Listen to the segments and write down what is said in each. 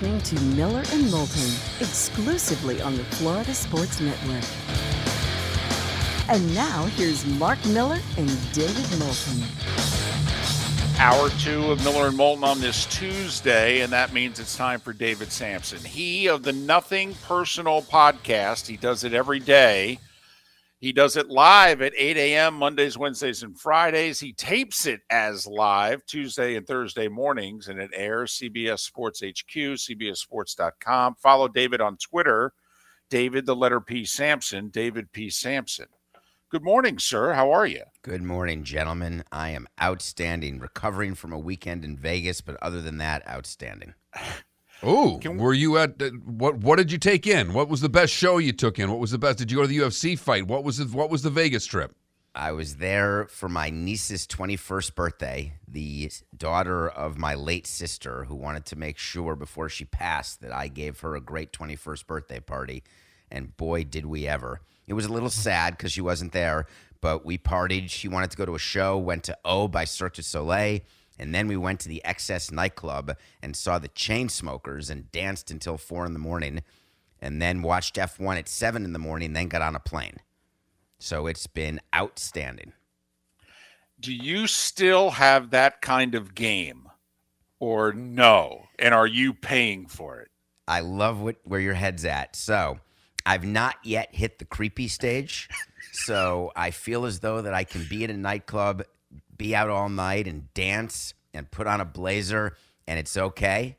listening to Miller and Moulton exclusively on the Florida Sports Network. And now here's Mark Miller and David Moulton. Hour two of Miller and Moulton on this Tuesday, and that means it's time for David Samson. He of the Nothing Personal podcast. He does it every day. He does it live at 8 a.m. Mondays, Wednesdays, and Fridays. He tapes it as live Tuesday and Thursday mornings, and it airs CBS Sports HQ, CBSSports.com. Follow David on Twitter, David, the letter P. Samson, David P. Samson. Good morning, sir. How are you? Good morning, gentlemen. I am outstanding, recovering from a weekend in Vegas, but other than that, outstanding. Oh, were you at what? What did you take in? What was the best show you took in? What was the best? Did you go to the UFC fight? What was the, what was the Vegas trip? I was there for my niece's 21st birthday, the daughter of my late sister, who wanted to make sure before she passed that I gave her a great 21st birthday party. And boy, did we ever. It was a little sad because she wasn't there, but we partied. She wanted to go to a show, went to O by Cirque du Soleil. And then we went to the XS nightclub and saw the Chainsmokers and danced until four in the morning, and then watched F1 at seven in the morning, then got on a plane. So it's been outstanding. Do you still have that kind of game or no? And are you paying for it? I love what where your head's at. So I've not yet hit the creepy stage. so I feel as though that I can be at a nightclub be out all night and dance and put on a blazer and it's okay.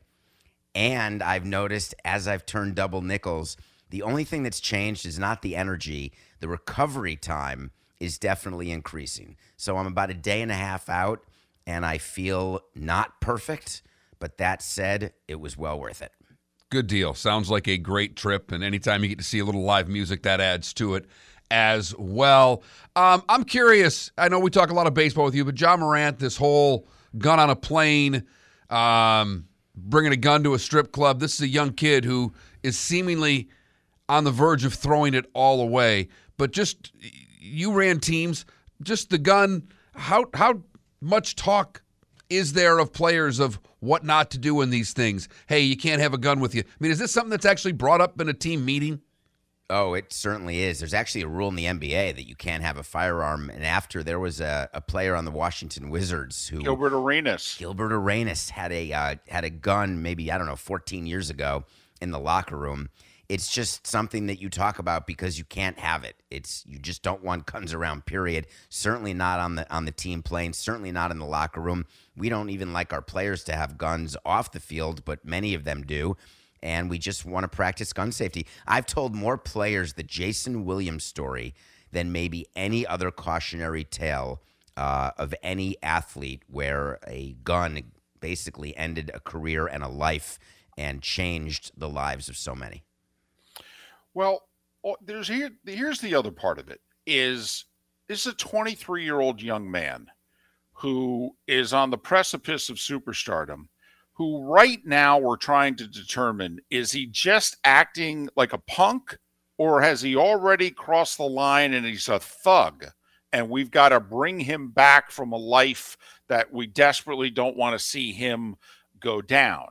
And I've noticed as I've turned double nickels, the only thing that's changed is not the energy, the recovery time is definitely increasing. So I'm about a day and a half out and I feel not perfect, but that said, it was well worth it. Good deal. Sounds like a great trip. And anytime you get to see a little live music, that adds to it as well. Um, I'm curious. I know we talk a lot of baseball with you, but Ja Morant, this whole gun on a plane, um, bringing a gun to a strip club. This is a young kid who is seemingly on the verge of throwing it all away. But just you ran teams. Just the gun. How how much talk is there of players of what not to do in these things? Hey, you can't have a gun with you. I mean, is this something that's actually brought up in a team meeting? Oh, it certainly is. There's actually a rule in the NBA that you can't have a firearm. And after there was a, a player on the Washington Wizards who Gilbert Arenas. Gilbert Arenas had a uh, had a gun maybe I don't know 14 years ago in the locker room. It's just something that you talk about because you can't have it. It's you just don't want guns around. Period. Certainly not on the on the team plane. Certainly not in the locker room. We don't even like our players to have guns off the field, but many of them do and we just want to practice gun safety. I've told more players the Jayson Williams story than maybe any other cautionary tale uh, of any athlete where a gun basically ended a career and a life and changed the lives of so many. Well, there's here. Here's the other part of it: is this is a 23 year old young man who is on the precipice of superstardom who right now we're trying to determine is he just acting like a punk or has he already crossed the line and he's a thug? And we've got to bring him back from a life that we desperately don't want to see him go down.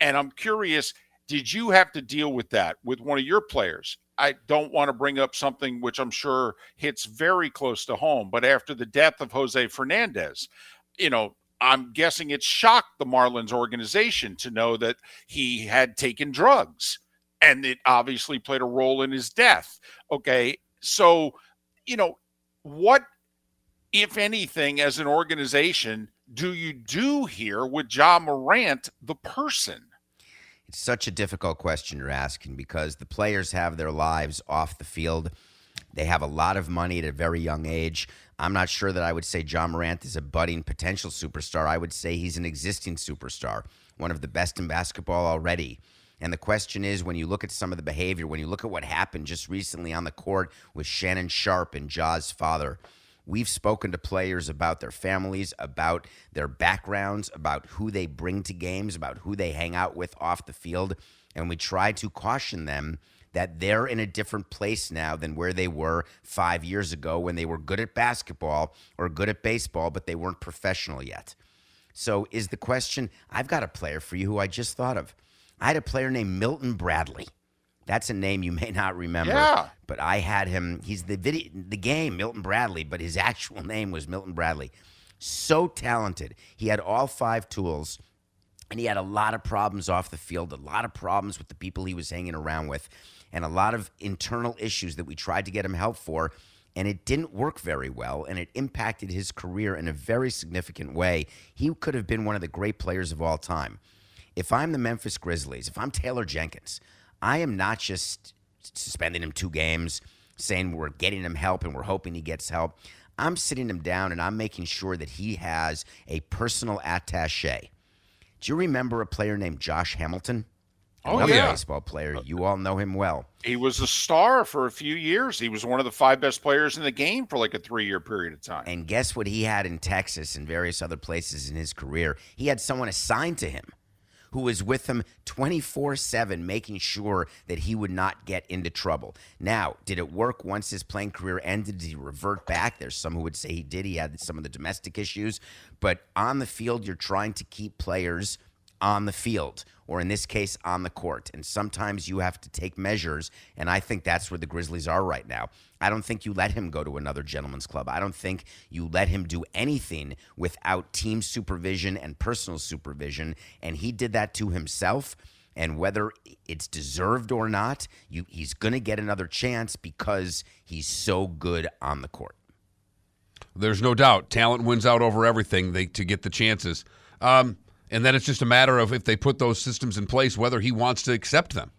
And i'm curious did you have to deal with that with one of your players? I don't want to bring up something which I'm sure hits very close to home, but after the death of Jose Fernandez, you know, I'm guessing it shocked the Marlins organization to know that he had taken drugs and it obviously played a role in his death. Okay. So, you know, what, if anything, as an organization, do you do here with Ja Morant, the person? It's such a difficult question you're asking because the players have their lives off the field. They have a lot of money at a very young age. I'm not sure that I would say Ja Morant is a budding potential superstar. I would say he's an existing superstar, one of the best in basketball already. And the question is when you look at some of the behavior, when you look at what happened just recently on the court with Shannon Sharpe and Ja's father, we've spoken to players about their families, about their backgrounds, about who they bring to games, about who they hang out with off the field. And we try to caution them that they're in a different place now than where they were five years ago when they were good at basketball or good at baseball, but they weren't professional yet. So, is the question I've got a player for you who I just thought of. I had a player named Milton Bradley. That's a name you may not remember. Yeah. But I had him. He's the video, the game, Milton Bradley, but his actual name was Milton Bradley. So talented. He had all five tools, and he had a lot of problems off the field, a lot of problems with the people he was hanging around with, and a lot of internal issues that we tried to get him help for. And it didn't work very well, and it impacted his career in a very significant way. He could have been one of the great players of all time. If I'm the Memphis Grizzlies, if I'm Taylor Jenkins, I am not just suspending him two games, saying we're getting him help and we're hoping he gets help. I'm sitting him down and I'm making sure that he has a personal attache. Do you remember a player named Josh Hamilton? Oh, Another yeah. baseball player. Uh, you all know him well. He was a star for a few years. He was one of the five best players in the game for like a three year period of time. And guess what he had in Texas and various other places in his career? He had someone assigned to him who was with him 24 7, making sure that he would not get into trouble. Now, did it work once his playing career ended? Did he revert back? There's some who would say he did. He had some of the domestic issues. But on the field, you're trying to keep players on the field, or in this case, on the court. And sometimes you have to take measures. And I think that's where the Grizzlies are right now. I don't think you let him go to another gentleman's club. I don't think you let him do anything without team supervision and personal supervision. And he did that to himself. And whether it's deserved or not, you, he's going to get another chance because he's so good on the court. There's no doubt talent wins out over everything they, to get the chances. Um, and then it's just a matter of if they put those systems in place, whether he wants to accept them.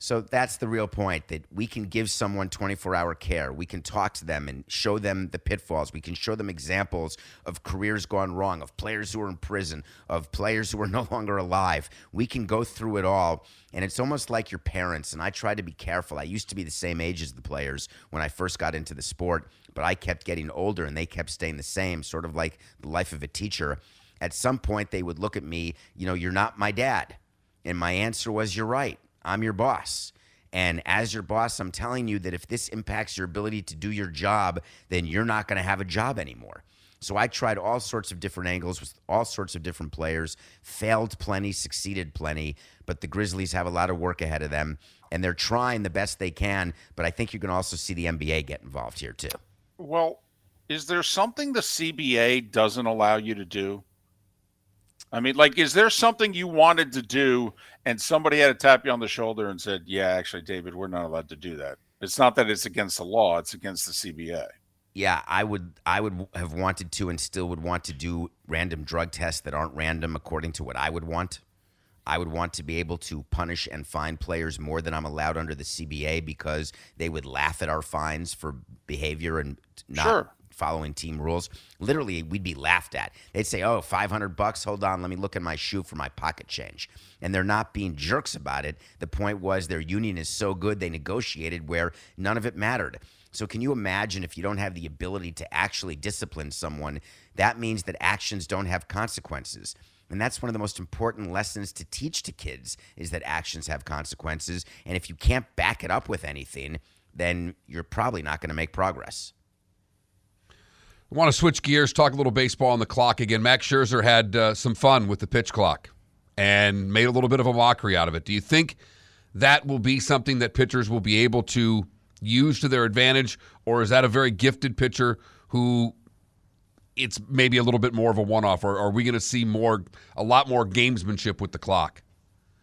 So that's the real point that we can give someone 24 hour care. We can talk to them and show them the pitfalls. We can show them examples of careers gone wrong, of players who are in prison, of players who are no longer alive. We can go through it all. And it's almost like your parents. And I try to be careful. I used to be the same age as the players when I first got into the sport, but I kept getting older and they kept staying the same, sort of like the life of a teacher. At some point, they would look at me, you know, you're not my dad. And my answer was, you're right. I'm your boss. And as your boss, I'm telling you that if this impacts your ability to do your job, then you're not going to have a job anymore. So I tried all sorts of different angles with all sorts of different players, failed plenty, succeeded plenty, but the Grizzlies have a lot of work ahead of them and they're trying the best they can, but I think you can also see the NBA get involved here too. Well, is there something the CBA doesn't allow you to do? I mean, like, is there something you wanted to do and somebody had to tap you on the shoulder and said, Yeah, actually, David, we're not allowed to do that? It's not that it's against the law, it's against the CBA. Yeah, I would I would have wanted to and still would want to do random drug tests that aren't random according to what I would want. I would want to be able to punish and fine players more than I'm allowed under the CBA because they would laugh at our fines for behavior and not Sure. Following team rules. Literally, we'd be laughed at. They'd say, "Oh, 500 bucks. Hold on, let me look in my shoe for my pocket change." And they're not being jerks about it. The point was their union is so good they negotiated where none of it mattered. So can you imagine if you don't have the ability to actually discipline someone, that means that actions don't have consequences. And that's one of the most important lessons to teach to kids is that actions have consequences. And if you can't back it up with anything, then you're probably not going to make progress. I want to switch gears, talk a little baseball on the clock again. Max Scherzer had uh, some fun with the pitch clock and made a little bit of a mockery out of it. Do you think that will be something that pitchers will be able to use to their advantage, or is that a very gifted pitcher who it's maybe a little bit more of a one-off, or are we going to see more, a lot more gamesmanship with the clock?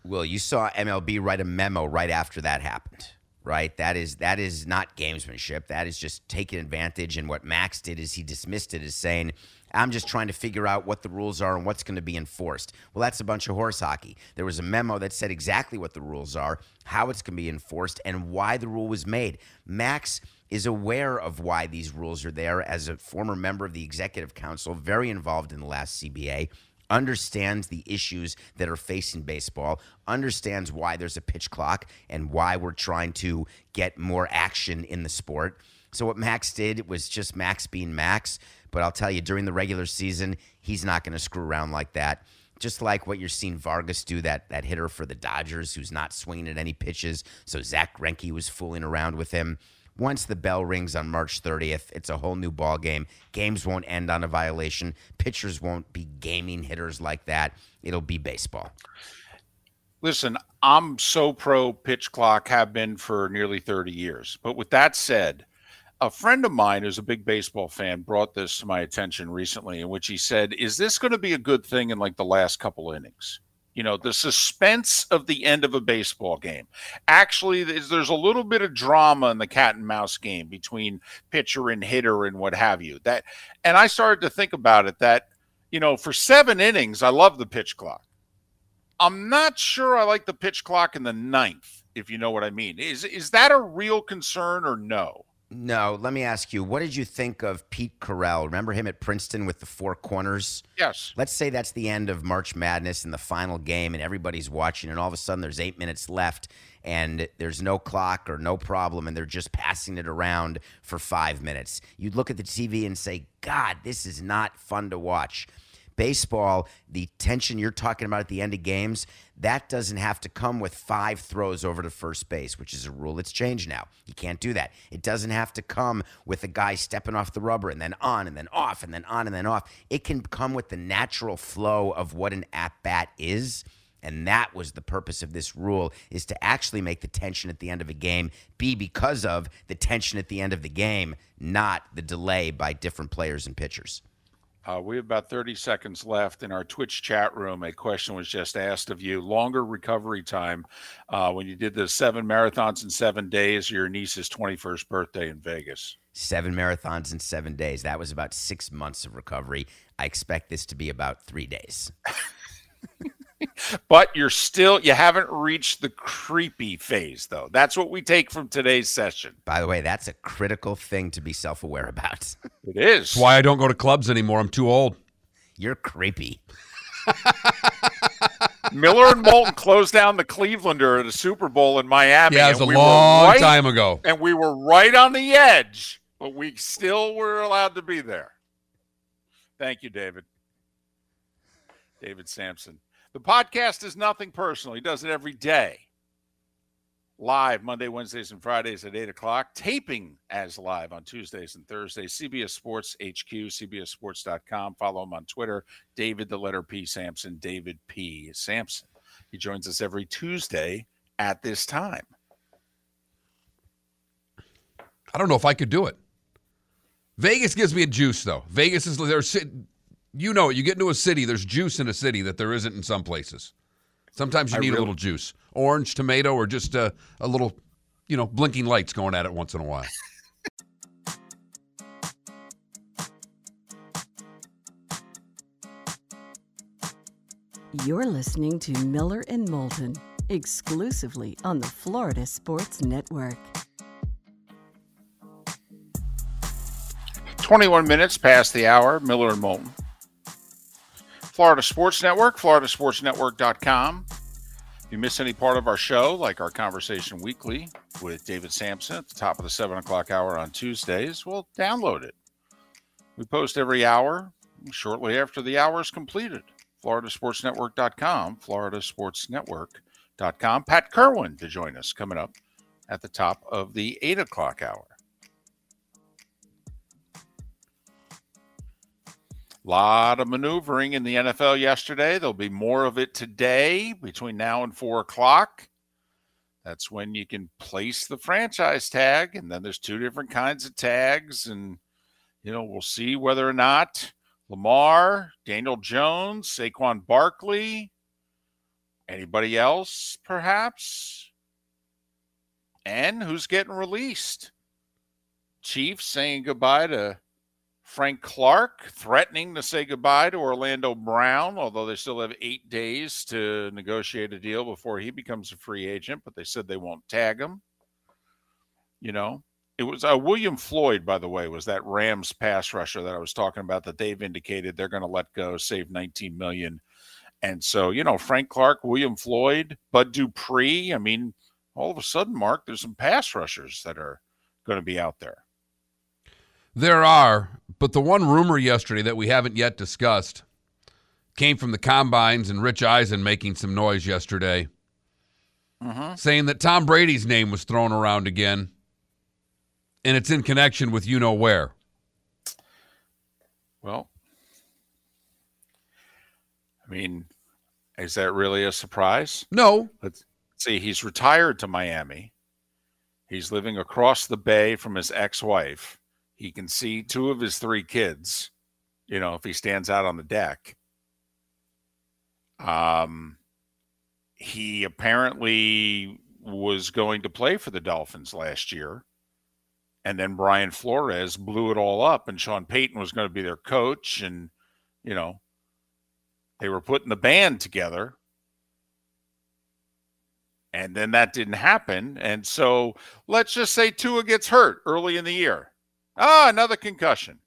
Well, you saw MLB write a memo right after that happened, right? That is that is not gamesmanship. That is just taking advantage. And what Max did is he dismissed it as saying, "I'm just trying to figure out what the rules are and what's going to be enforced." Well, that's a bunch of horse hockey. There was a memo that said exactly what the rules are, how it's going to be enforced, and why the rule was made. Max is aware of why these rules are there as a former member of the executive council, very involved in the last CBA understands the issues that are facing baseball, understands why there's a pitch clock and why we're trying to get more action in the sport. So what Max did was just Max being Max, but I'll tell you during the regular season, he's not going to screw around like that. Just like what you're seeing Vargas do, that that hitter for the Dodgers who's not swinging at any pitches. So Zack Greinke was fooling around with him. Once the bell rings on March 30th, it's a whole new ball game. Games won't end on a violation. Pitchers won't be gaming hitters like that. It'll be baseball. listen, I'm so pro pitch clock, have been for nearly 30 years. But with that said, a friend of mine who's a big baseball fan brought this to my attention recently, in which he said, Is this going to be a good thing in like the last couple innings? You know, the suspense of the end of a baseball game. Actually, there's a little bit of drama in the cat and mouse game between pitcher and hitter and what have you. That, and I started to think about it that, you know, for seven innings, I love the pitch clock. I'm not sure I like the pitch clock in the ninth, if you know what I mean. Is is that a real concern or no? No, let me ask you, what did you think of Pete Carril? Remember him at Princeton with the four corners? Yes. Let's say that's the end of March Madness in the final game, and everybody's watching, and all of a sudden there's eight minutes left, and there's no clock or no problem, and they're just passing it around for five minutes. You'd look at the TV and say, God, this is not fun to watch. Baseball, the tension you're talking about at the end of games, that doesn't have to come with five throws over to first base, which is a rule that's changed now. You can't do that. It doesn't have to come with a guy stepping off the rubber and then on and then off and then on and then off. It can come with the natural flow of what an at bat is. And that was the purpose of this rule is to actually make the tension at the end of a game be because of the tension at the end of the game, not the delay by different players and pitchers. Uh, we have about 30 seconds left in our Twitch chat room. A question was just asked of you. Longer recovery time uh, when you did the seven marathons in seven days, your niece's 21st birthday in Vegas. Seven marathons in seven days. That was about six months of recovery. I expect this to be about three days. but you're still you haven't reached the creepy phase though that's what we take from today's session by the way that's a critical thing to be self-aware about it is that's why i don't go to clubs anymore i'm too old you're creepy Miller and Moulton closed down the Clevelander at a Super Bowl in Miami. Yeah, it was a we long right, time ago. And we were right on the edge, but we still were allowed to be there. Thank you, David. David Samson. The podcast is nothing personal. He does it every day. Live Monday, Wednesdays, and Fridays at 8 o'clock. Taping as live on Tuesdays and Thursdays. CBS Sports HQ, CBSSports.com. Follow him on Twitter. David, the letter P. Samson, David P. Samson. He joins us every Tuesday at this time. I don't know if I could do it. Vegas gives me a juice, though. Vegas is there's you know You get into a city, there's juice in a city that there isn't in some places. Sometimes you need really, a little juice, orange, tomato, or just a, a little, you know, blinking lights going at it once in a while. You're listening to Miller and Moulton exclusively on the Florida Sports Network. 21 minutes past the hour, Miller and Moulton. Florida Sports Network, floridasportsnetwork.com. If you miss any part of our show, like our conversation weekly with David Samson at the top of the seven o'clock hour on Tuesdays, well, download it. We post every hour shortly after the hour is completed. floridasportsnetwork.com, floridasportsnetwork.com. Pat Kirwan to join us coming up at the top of the eight o'clock hour. Lot of maneuvering in the NFL yesterday. There'll be more of it today between now and four o'clock. That's when you can place the franchise tag. And then there's two different kinds of tags. And, you know, we'll see whether or not Lamar, Daniel Jones, Saquon Barkley, anybody else, perhaps. And who's getting released? Chiefs saying goodbye to Frank Clark threatening to say goodbye to Orlando Brown, although they still have eight days to negotiate a deal before he becomes a free agent, but they said they won't tag him. You know, it was uh, William Floyd, by the way, was that Rams pass rusher that I was talking about that they've indicated they're going to let go, save 19 million. And so, you know, Frank Clark, William Floyd, Bud Dupree. I mean, all of a sudden, Mark, there's some pass rushers that are going to be out there. There are, but the one rumor yesterday that we haven't yet discussed came from the combines and Rich Eisen making some noise yesterday, uh-huh. saying that Tom Brady's name was thrown around again, and it's in connection with you know where. Well, I mean, Is that really a surprise? No. Let's see. He's retired to Miami. He's living across the bay from his ex wife. He can see two of his three kids, you know, if he stands out on the deck. Um, he apparently was going to play for the Dolphins last year. And then Brian Flores blew it all up, and Sean Payton was going to be their coach. And, you know, they were putting the band together. And then that didn't happen. And so let's just say Tua gets hurt early in the year. Ah, another concussion.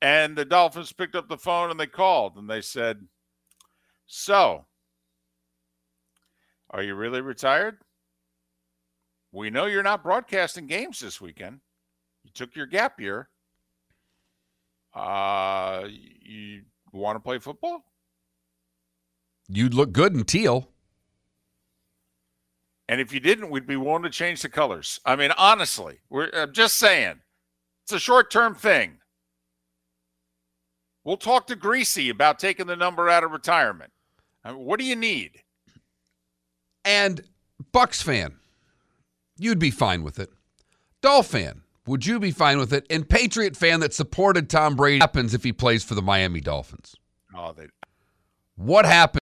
And the Dolphins picked up the phone and they called and they said, So, are you really retired? We know you're not broadcasting games this weekend. You took your gap year. Uh, you want to play football? You'd look good in teal. And if you didn't, we'd be willing to change the colors. I mean, honestly, we're, I'm just saying, it's a short term thing. We'll talk to Griese about taking the number out of retirement. I mean, what do you need? And Bucks fan, you'd be fine with it. Dolph fan, would you be fine with it? And Patriot fan that supported Tom Brady happens if he plays for the Miami Dolphins. Oh, they What happens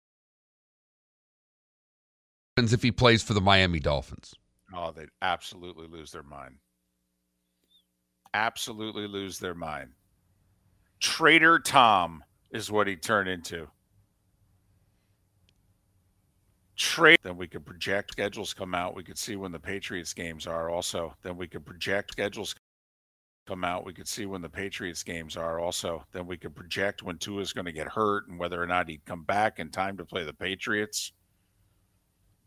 if he plays for the Miami Dolphins? oh, they'd absolutely lose their mind. Absolutely lose their mind. Traitor Tom is what he turned into. Trade. Then we could project schedules come out. We could see when the Patriots games are. Also, then we could project schedules come out. We could see when the Patriots games are. Also, then we could project when Tua is going to get hurt and whether or not he'd come back in time to play the Patriots.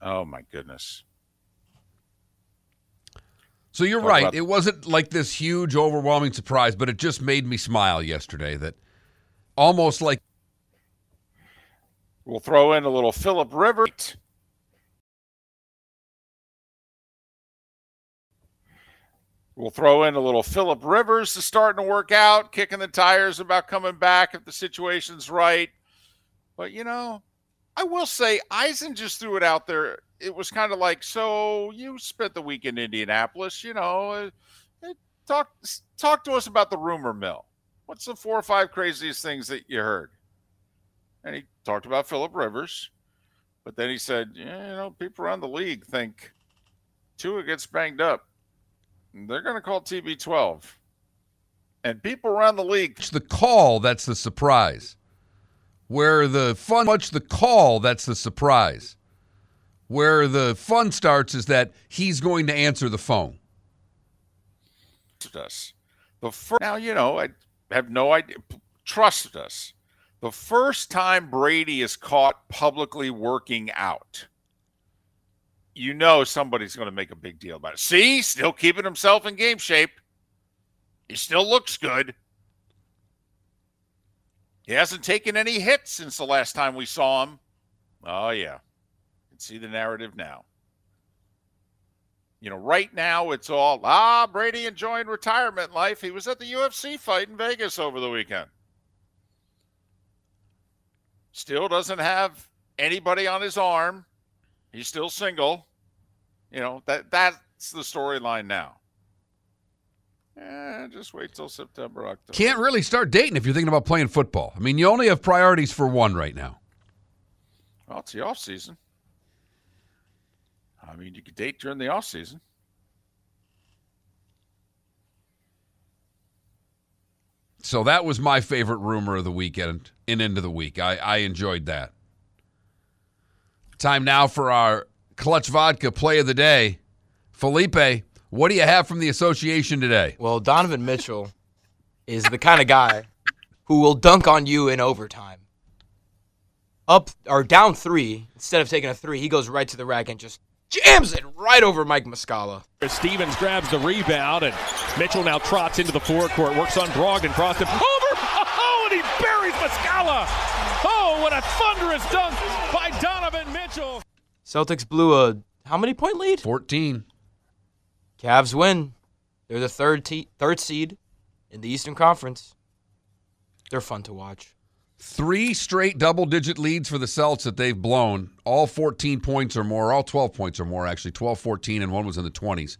Oh my goodness. So you're Talk right. It wasn't like this huge, overwhelming surprise, but it just made me smile yesterday that almost like We'll throw in a little Philip Rivers. We'll throw in a little Philip Rivers is starting to work out, kicking the tires about coming back if the situation's right. But you know, I will say Eisen just threw it out there. It was kind of like, so you spent the week in Indianapolis, you know, uh, uh, talk talk to us about the rumor mill. What's the four or five craziest things that you heard? and he talked about Philip Rivers, but then he said, yeah, you know, people around the league think Tua gets banged up. They're going to call TB12. And people around the league, it's the call that's the surprise. Where the fun much the call that's the surprise. Where the fun starts is that he's going to answer the phone. us. The first, now, you know, I have no idea. Trusted us. The first time Brady is caught publicly working out, you know somebody's going to make a big deal about it. See, still keeping himself in game shape. He still looks good. He hasn't taken any hits since the last time we saw him. Oh, yeah. You can see the narrative now. You know, right now it's all, ah, Brady enjoying retirement life. He was at the UFC fight in Vegas over the weekend. Still doesn't have anybody on his arm. He's still single. You know, that that's the storyline now. Eh, just wait till September, October. Can't really start dating if you're thinking about playing football. I mean, you only have priorities for one right now. Well, it's the off season. I mean, you could date during the off season. So that was my favorite rumor of the weekend and into the week. I, I enjoyed that. Time now for our Clutch Vodka play of the day. Felipe, what do you have from the association today? Well, Donovan Mitchell is the kind of guy who will dunk on you in overtime. Up or down three, instead of taking a three, he goes right to the rack and just jams it right over Mike Muscala. Stevens grabs the rebound, and Mitchell now trots into the forecourt, works on Brogdon, crossed him over. Oh, and he buries Muscala. Oh, what a thunderous dunk by Donovan Mitchell. Celtics blew a how many point lead? 14. Cavs win. They're the third te- third seed in the Eastern Conference. They're fun to watch. Three straight double digit leads for the Celts that they've blown, all 14 points or more, all 12 points or more, actually, 12, 14, and one was in the 20s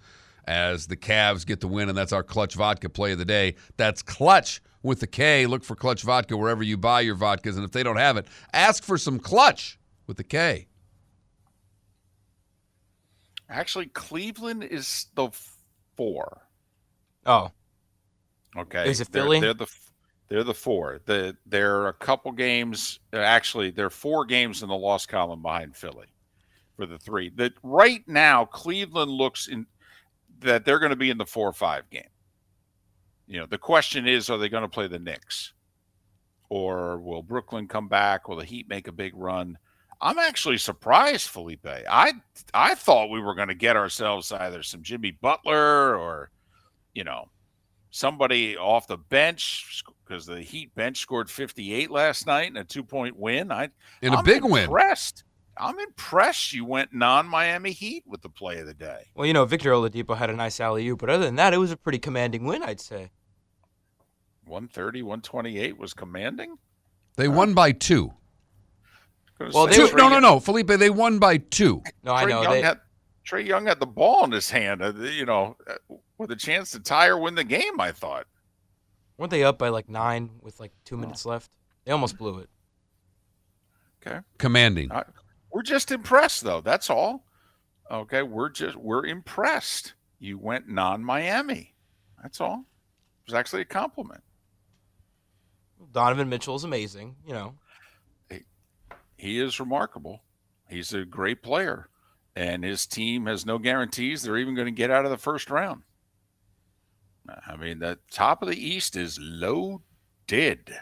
as the Cavs get the win, and that's our Clutch Vodka play of the day. That's Clutch with the K. Look for Clutch Vodka wherever you buy your vodkas, and if they don't have it, ask for some Clutch with the K. Actually, Cleveland is the four. Oh, Okay, Is it They're- Philly? They're, the they're the four. The they're a couple games. Uh, actually, they're four games in the loss column behind Philly for the three. That right now, Cleveland looks in that they're going to be in the four or five game. You know, the question is, are they going to play the Knicks, or will Brooklyn come back? Will the Heat make a big run? I'm actually surprised, Felipe. I I thought we were going to get ourselves either some Jimmy Butler or, you know, somebody off the bench because the Heat bench scored 58 last night in a two point win. I In a I'm big win. impressed. I'm impressed. You went non Miami Heat with the play of the day. well, you know, Victor Oladipo had a nice alley oop, but other than that, it was a pretty commanding win, I'd say. 130, 128 was commanding. They won by two. Gonna Well, they two were- no, no, no. Felipe, they won by two. No, I Trey know. Young They, had Trae Young had the ball in his hand. uh, You know, uh, with a chance to tie or win the game. I thought. weren't they up by like nine with like two minutes left? They almost blew it. Okay. Commanding. I- We're just impressed, though. That's all. Okay, we're just we're impressed. You went non-Miami. That's all. It was actually a compliment. Donovan Mitchell is amazing. You know, He is remarkable. He's a great player, and his team has no guarantees they're even going to get out of the first round. I mean, the top of the East is loaded.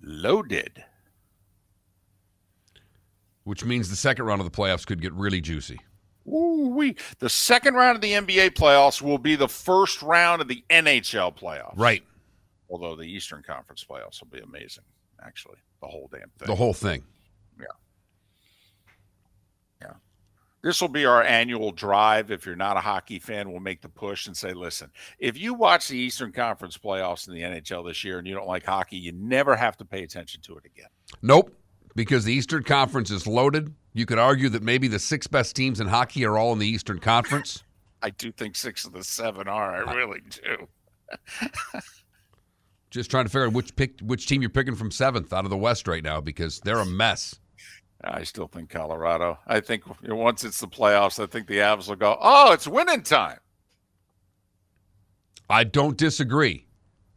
Loaded. which means the second round of the playoffs could get really juicy. Ooh wee. The second round of the NBA playoffs will be the first round of the NHL playoffs. Right. Although the Eastern Conference playoffs will be amazing, actually. The whole damn thing. The whole thing. Yeah. Yeah. This will be our annual drive. If you're not a hockey fan, we'll make the push and say, listen, if you watch the Eastern Conference playoffs in the NHL this year and you don't like hockey, you never have to pay attention to it again. Nope. Because the Eastern Conference is loaded. You could argue that maybe the six best teams in hockey are all in the Eastern Conference. I do think six of the seven are. I really do. Just trying to figure out which pick which team you're picking from seventh out of the West right now because they're a mess. I still think Colorado. I think once it's the playoffs, I think the Avs will go, oh, it's winning time. I don't disagree,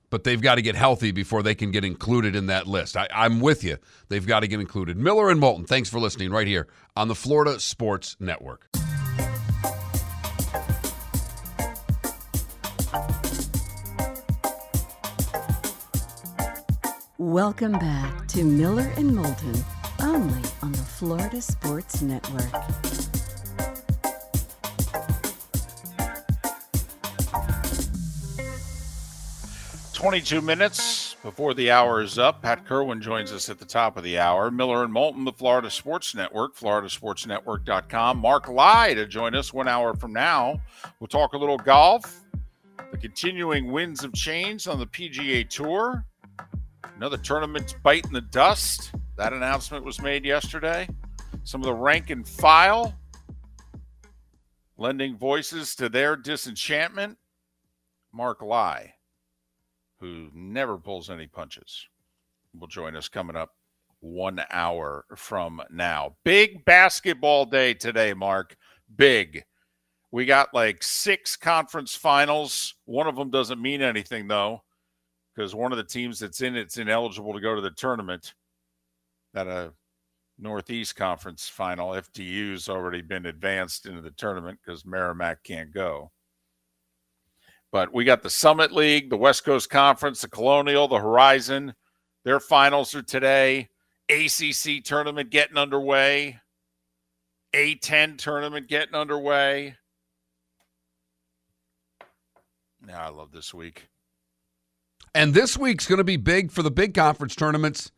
but they've got to get healthy before they can get included in that list. I, I'm with you. They've got to get included. Miller and Moulton, thanks for listening right here on the Florida Sports Network. Welcome back to Miller and Moulton, only on the Florida Sports Network. Twenty-two minutes before the hour is up. Pat Kirwan joins us at the top of the hour. Miller and Moulton, the Florida Sports Network, floridasportsnetwork.com. Mark Lye to join us one hour from now. We'll talk a little golf, the continuing winds of change on the PGA Tour, another tournament biting the dust. That announcement was made yesterday. Some of the rank and file lending voices to their disenchantment. Mark Lye, who never pulls any punches, will join us coming up one hour from now. Big basketball day today, Mark. Big. We got like six conference finals. One of them doesn't mean anything, though, because one of the teams that's in it's ineligible to go to the tournament. That a Northeast Conference final. FDU's already been advanced into the tournament because Merrimack can't go. But we got the Summit League, the West Coast Conference, the Colonial, the Horizon. Their finals are today. ACC tournament getting underway. A10 tournament getting underway. Yeah, I love this week. And this week's going to be big for the big conference tournaments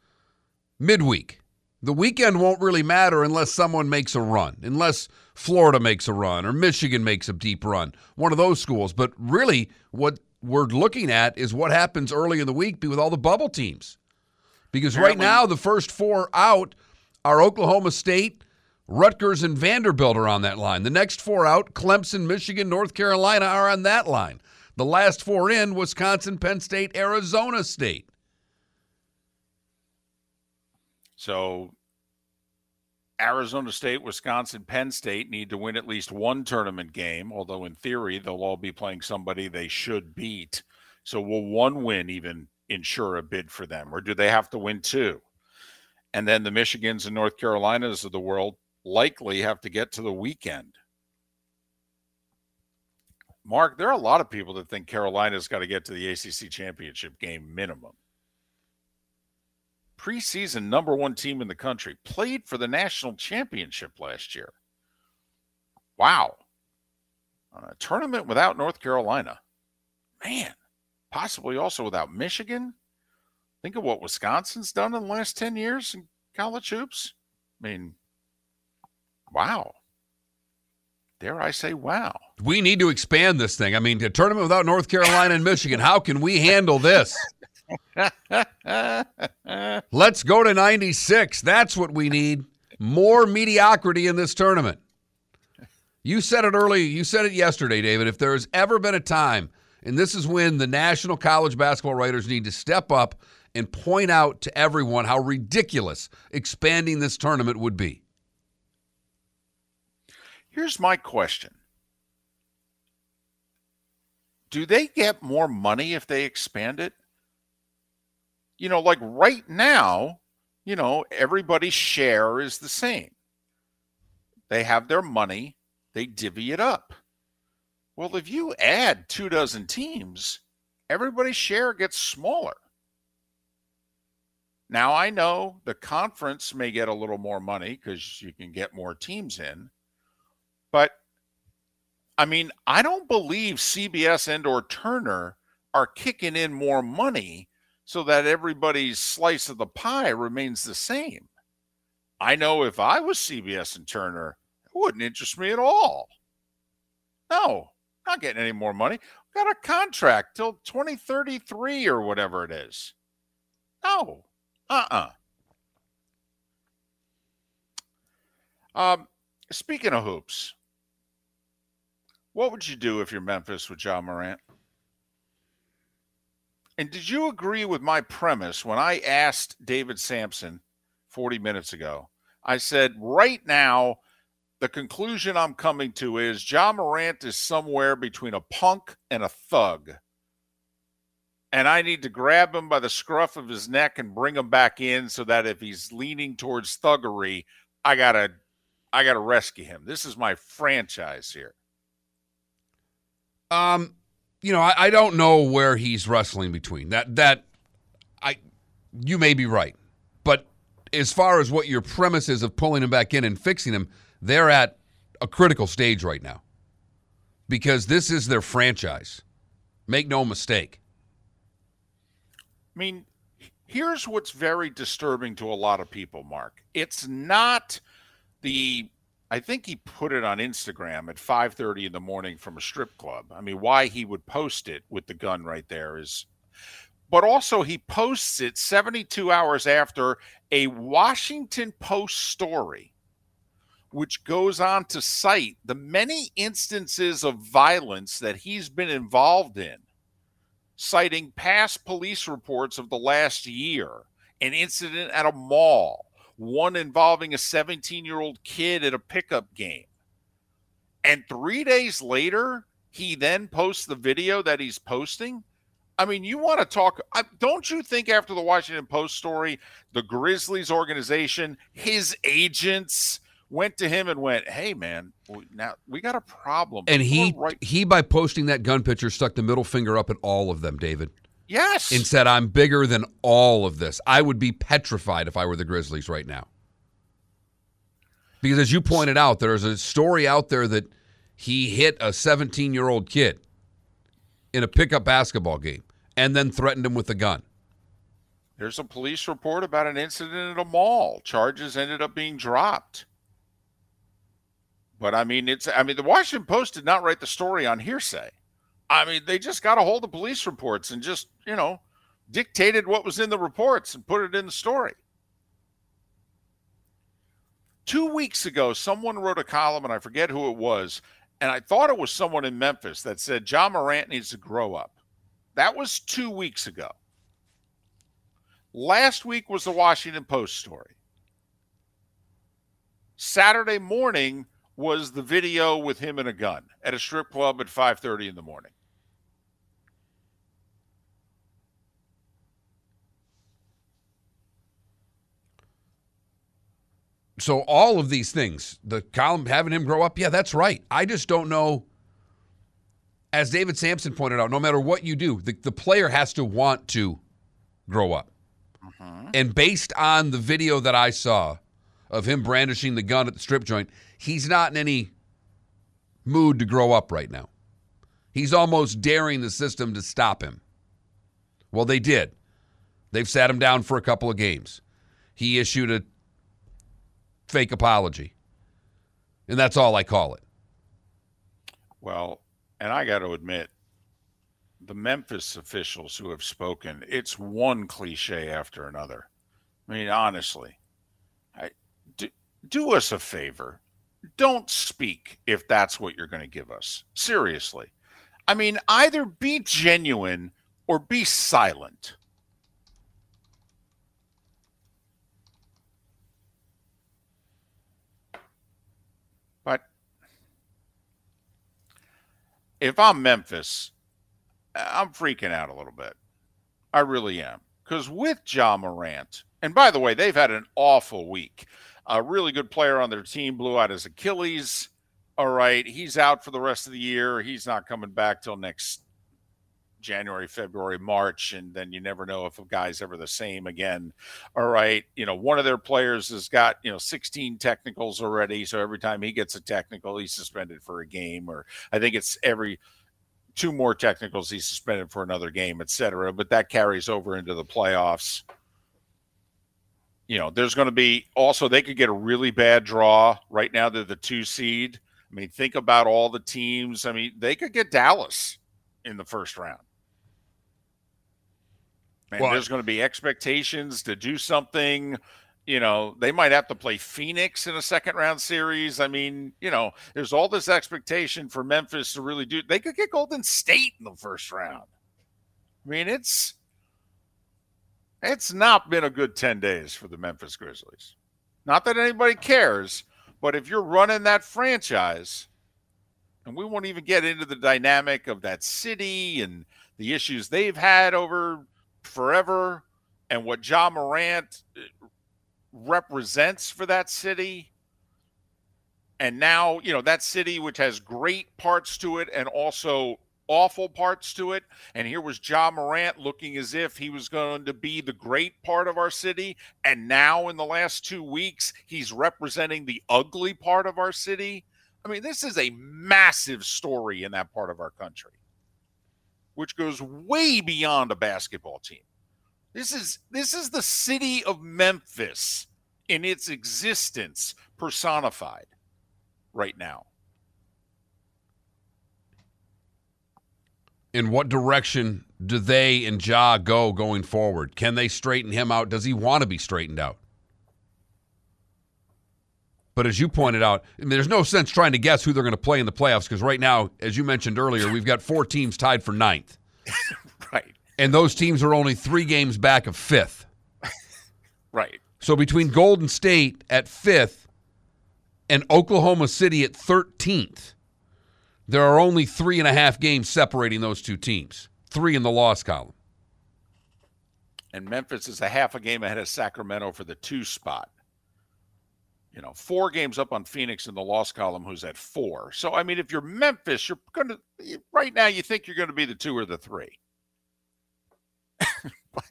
midweek. The weekend won't really matter unless someone makes a run, unless Florida makes a run or Michigan makes a deep run, one of those schools. But really, what we're looking at is what happens early in the week with all the bubble teams. Because right now, the first four out are Oklahoma State, Rutgers, and Vanderbilt are on that line. The next four out, Clemson, Michigan, North Carolina are on that line. The last four in, Wisconsin, Penn State, Arizona State. So Arizona State, Wisconsin, Penn State need to win at least one tournament game, although in theory they'll all be playing somebody they should beat. So will one win even ensure a bid for them, or do they have to win two? And then the Michigans and North Carolinas of the world likely have to get to the weekend. Mark, there are a lot of people that think Carolina's got to get to the ACC championship game minimum preseason number one team in the country, played for the national championship last year. Wow. On a tournament without North Carolina. Man, possibly also without Michigan. Think of what Wisconsin's done in the last 10 years in college hoops. I mean, wow. Dare I say, wow. We need to expand this thing. I mean, a tournament without North Carolina and Michigan. How can we handle this? Let's go to 96. That's what we need. More mediocrity in this tournament. You said it early. You said it yesterday, David. If there has ever been a time, and this is when the national college basketball writers need to step up and point out to everyone how ridiculous expanding this tournament would be. Here's my question Do they get more money if they expand it? You know, like right now, you know, everybody's share is the same. They have their money, they divvy it up. Well, if you add two dozen teams, everybody's share gets smaller. Now, I know the conference may get a little more money because you can get more teams in. But I mean, I don't believe CBS and or Turner are kicking in more money so that everybody's slice of the pie remains the same. I know if I was CBS and Turner, it wouldn't interest me at all. No, not getting any more money. Got a contract till 2033 or whatever it is. No. Uh-uh. Um, speaking of hoops, what would you do if you're Memphis with Ja Morant? And did you agree with my premise when I asked David Samson 40 minutes ago? I said, right now, the conclusion I'm coming to is Ja Morant is somewhere between a punk and a thug. And I need to grab him by the scruff of his neck and bring him back in so that if he's leaning towards thuggery, I gotta I gotta rescue him. This is my franchise here. Um, you know, I, I don't know where he's wrestling between. That that I you may be right. But as far as what your premise is of pulling him back in and fixing him, they're at a critical stage right now. Because this is their franchise. Make no mistake. I mean, here's what's very disturbing to a lot of people, Mark. It's not the I think he put it on Instagram at 5:30 in the morning from a strip club. I mean, why he would post it with the gun right there is but also he posts it 72 hours after a Washington Post story which goes on to cite the many instances of violence that he's been involved in citing past police reports of the last year, an incident at a mall, one involving a 17 year old kid at a pickup game. And three days later, he then posts the video that he's posting. I mean, you want to talk? Don't you think after the Washington Post story, the Grizzlies organization, his agents went to him and went, "Hey, man, now we got a problem." And he right- he by posting that gun picture stuck the middle finger up at all of them, David. Yes, and said, I'm bigger than all of this. I would be petrified if I were the Grizzlies right now. Because as you pointed out, there's a story out there that he hit a 17 year old kid in a pickup basketball game and then threatened him with a gun. There's a police report about an incident at a mall. Charges ended up being dropped. But I mean, it's I mean, the Washington Post did not write the story on hearsay. I mean, they just got a hold of police reports and just, you know, dictated what was in the reports and put it in the story. Two weeks ago, someone wrote a column, and I forget who it was, and I thought it was someone in Memphis that said Ja Morant needs to grow up. That was two weeks ago. Last week was the Washington Post story. Saturday morning was the video with him and a gun at a strip club at 5:30 in the morning. So all of these things, the column having him grow up, yeah, that's right. I just don't know. As David Samson pointed out, no matter what you do, the, the player has to want to grow up. Mm-hmm. And based on the video that I saw of him brandishing the gun at the strip joint, he's not in any mood to grow up right now. He's almost daring the system to stop him. Well, they did. They've sat him down for a couple of games. He issued a fake apology. And that's all I call it. Well, and I got to admit, the Memphis officials who have spoken, it's one cliche after another. I mean, honestly, I, do, do us a favor. Don't speak if that's what you're going to give us. Seriously. I mean, either be genuine or be silent. If I'm Memphis, I'm freaking out a little bit. I really am. Because with Ja Morant, and by the way, they've had an awful week. A really good player on their team blew out his Achilles. All right. He's out for the rest of the year. He's not coming back till next January, February, March, and then you never know if a guy's ever the same again. All right. You know, one of their players has got, you know, 16 technicals already. So every time he gets a technical, he's suspended for a game, or I think it's every two more technicals he's suspended for another game, et cetera. But that carries over into the playoffs. You know, there's going to be also, they could get a really bad draw. Right now, they're the two seed. I mean, think about all the teams. I mean, they could get Dallas in the first round. And Well, there's going to be expectations to do something. You know, they might have to play Phoenix in a second round series. I mean, you know, there's all this expectation for Memphis to really do. They could get Golden State in the first round. I mean, it's it's not been a good 10 days for the Memphis Grizzlies. Not that anybody cares, but if you're running that franchise, and we won't even get into the dynamic of that city and the issues they've had over forever and what Ja Morant uh, represents for that city. And now, you know, that city, which has great parts to it and also awful parts to it. And here was Ja Morant looking as if he was going to be the great part of our city. And now, in the last two weeks, he's representing the ugly part of our city. I mean, this is a massive story in that part of our country, which goes way beyond a basketball team. This is this is the city of Memphis in its existence personified right now. In what direction do they and Ja go going forward? Can they straighten him out? Does he want to be straightened out? But as you pointed out, I mean, there's no sense trying to guess who they're going to play in the playoffs because right now, as you mentioned earlier, we've got four teams tied for ninth. Right. And those teams are only three games back of fifth. Right. So between Golden State at fifth and Oklahoma City at 13th, there are only three and a half games separating those two teams. Three in the loss column. And Memphis is a half a game ahead of Sacramento for the two spot. You know, four games up on Phoenix in the loss column, who's at four. So, I mean, if you're Memphis, you're going to, right now, you think you're going to be the two or the three. but,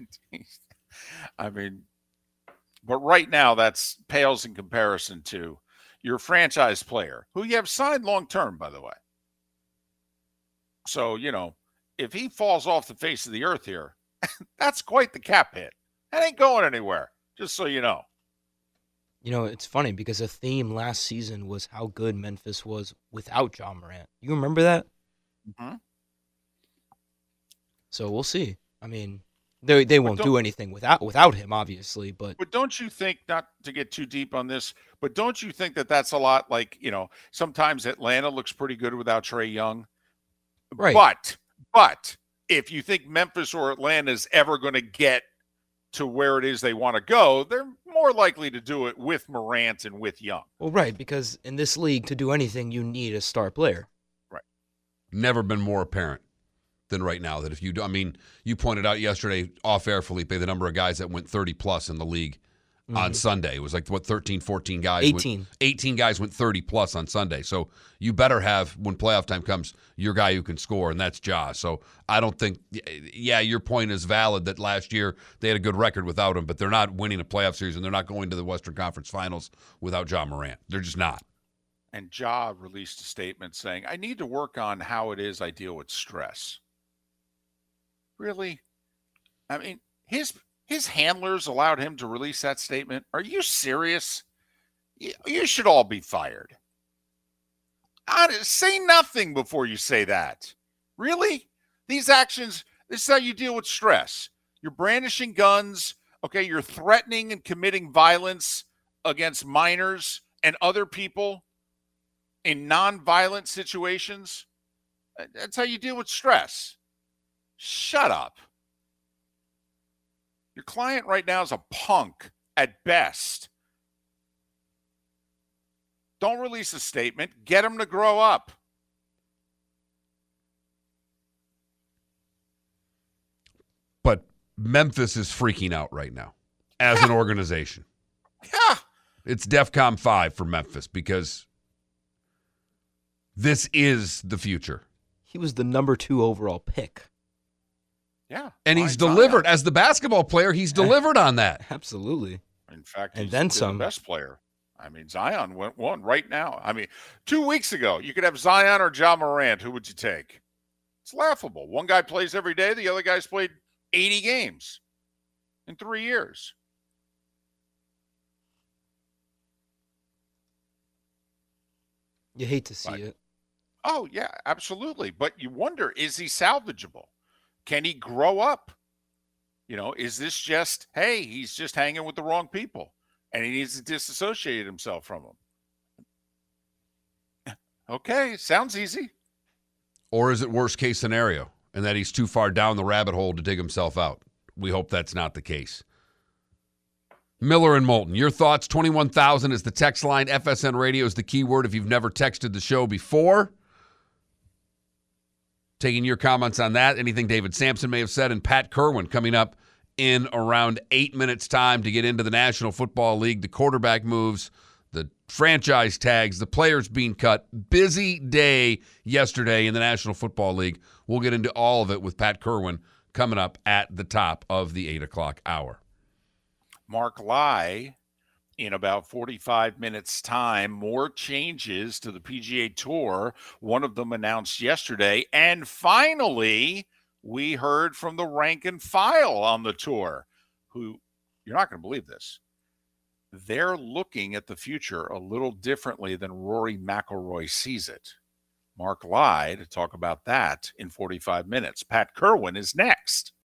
I mean, but right now, that's pales in comparison to your franchise player, who you have signed long term, by the way. So, you know, if he falls off the face of the earth here, that's quite the cap hit. That ain't going anywhere, just so you know. You know, it's funny because a theme last season was how good Memphis was without Ja Morant. You remember that? Mhm. So we'll see. I mean, They they won't do anything without without him, obviously. But But don't you think, not to get too deep on this, but don't you think that that's a lot like, you know, sometimes Atlanta looks pretty good without Trae Young? Right. But, but if you think Memphis or Atlanta is ever going to get to where it is they want to go, they're more likely to do it with Morant and with Young. well, right, because in this league, to do anything, you need a star player. Right. Never been more apparent than right now that if you do, I mean, you pointed out yesterday off air, Felipe, the number of guys that went 30 plus in the league on Sunday. It was like, what, 13, 14 guys? went- 18. 18 guys went 30 plus on Sunday. So you better have, when playoff time comes, your guy who can score, and that's Ja. So I don't think, yeah, your point is valid that last year they had a good record without him, but they're not winning a playoff series and they're not going to the Western Conference Finals without Ja Morant. They're just not. And Ja released a statement saying, I need to work on how it is I deal with stress. Really? I mean, his his handlers allowed him to release that statement. Are you serious? You, should all be fired. Hon- say nothing before you say that. Really? These actions, this is how you deal with stress. You're brandishing guns. Okay, you're threatening and committing violence against minors and other people in non-violent situations. That's how you deal with stress. Shut up. Your client right now is a punk at best. Don't release a statement. Get him to grow up. But Memphis is freaking out right now as an organization. Yeah. It's DEFCON 5 for Memphis because this is the future. He was the number two overall pick. Yeah. And he's delivered. As the basketball player, he's delivered on that. Absolutely. In fact, And he's then the some. best player. I mean, Zion went one right now. I mean, two weeks ago, you could have Zion or Ja Morant. Who would you take? It's laughable. One guy plays every day. The other guy's played 80 games in three years. You hate to see Right. it. Oh, yeah, absolutely. But you wonder, is he salvageable? Can he grow up? You know, is this just, hey, he's just hanging with the wrong people and he needs to disassociate himself from them? Okay, sounds easy. Or is it worst case scenario and that he's too far down the rabbit hole to dig himself out? We hope that's not the case. Miller and Moulton, your thoughts? 21,000 is the text line. FSN radio is the keyword if you've never texted the show before. Taking your comments on that, anything David Samson may have said, and Pat Kirwan coming up in around eight minutes' time to get into the National Football League, the quarterback moves, the franchise tags, the players being cut. Busy day yesterday in the National Football League. We'll get into all of it with Pat Kirwan coming up at the top of the eight o'clock hour. Mark Lye in about 45 minutes time more changes to the PGA Tour. One of them announced yesterday. And finally we heard from the rank and file on the tour who you're not going to believe this they're looking at the future a little differently than Rory McIlroy sees it. Mark Lye to talk about that in 45 minutes. Pat Kirwan is next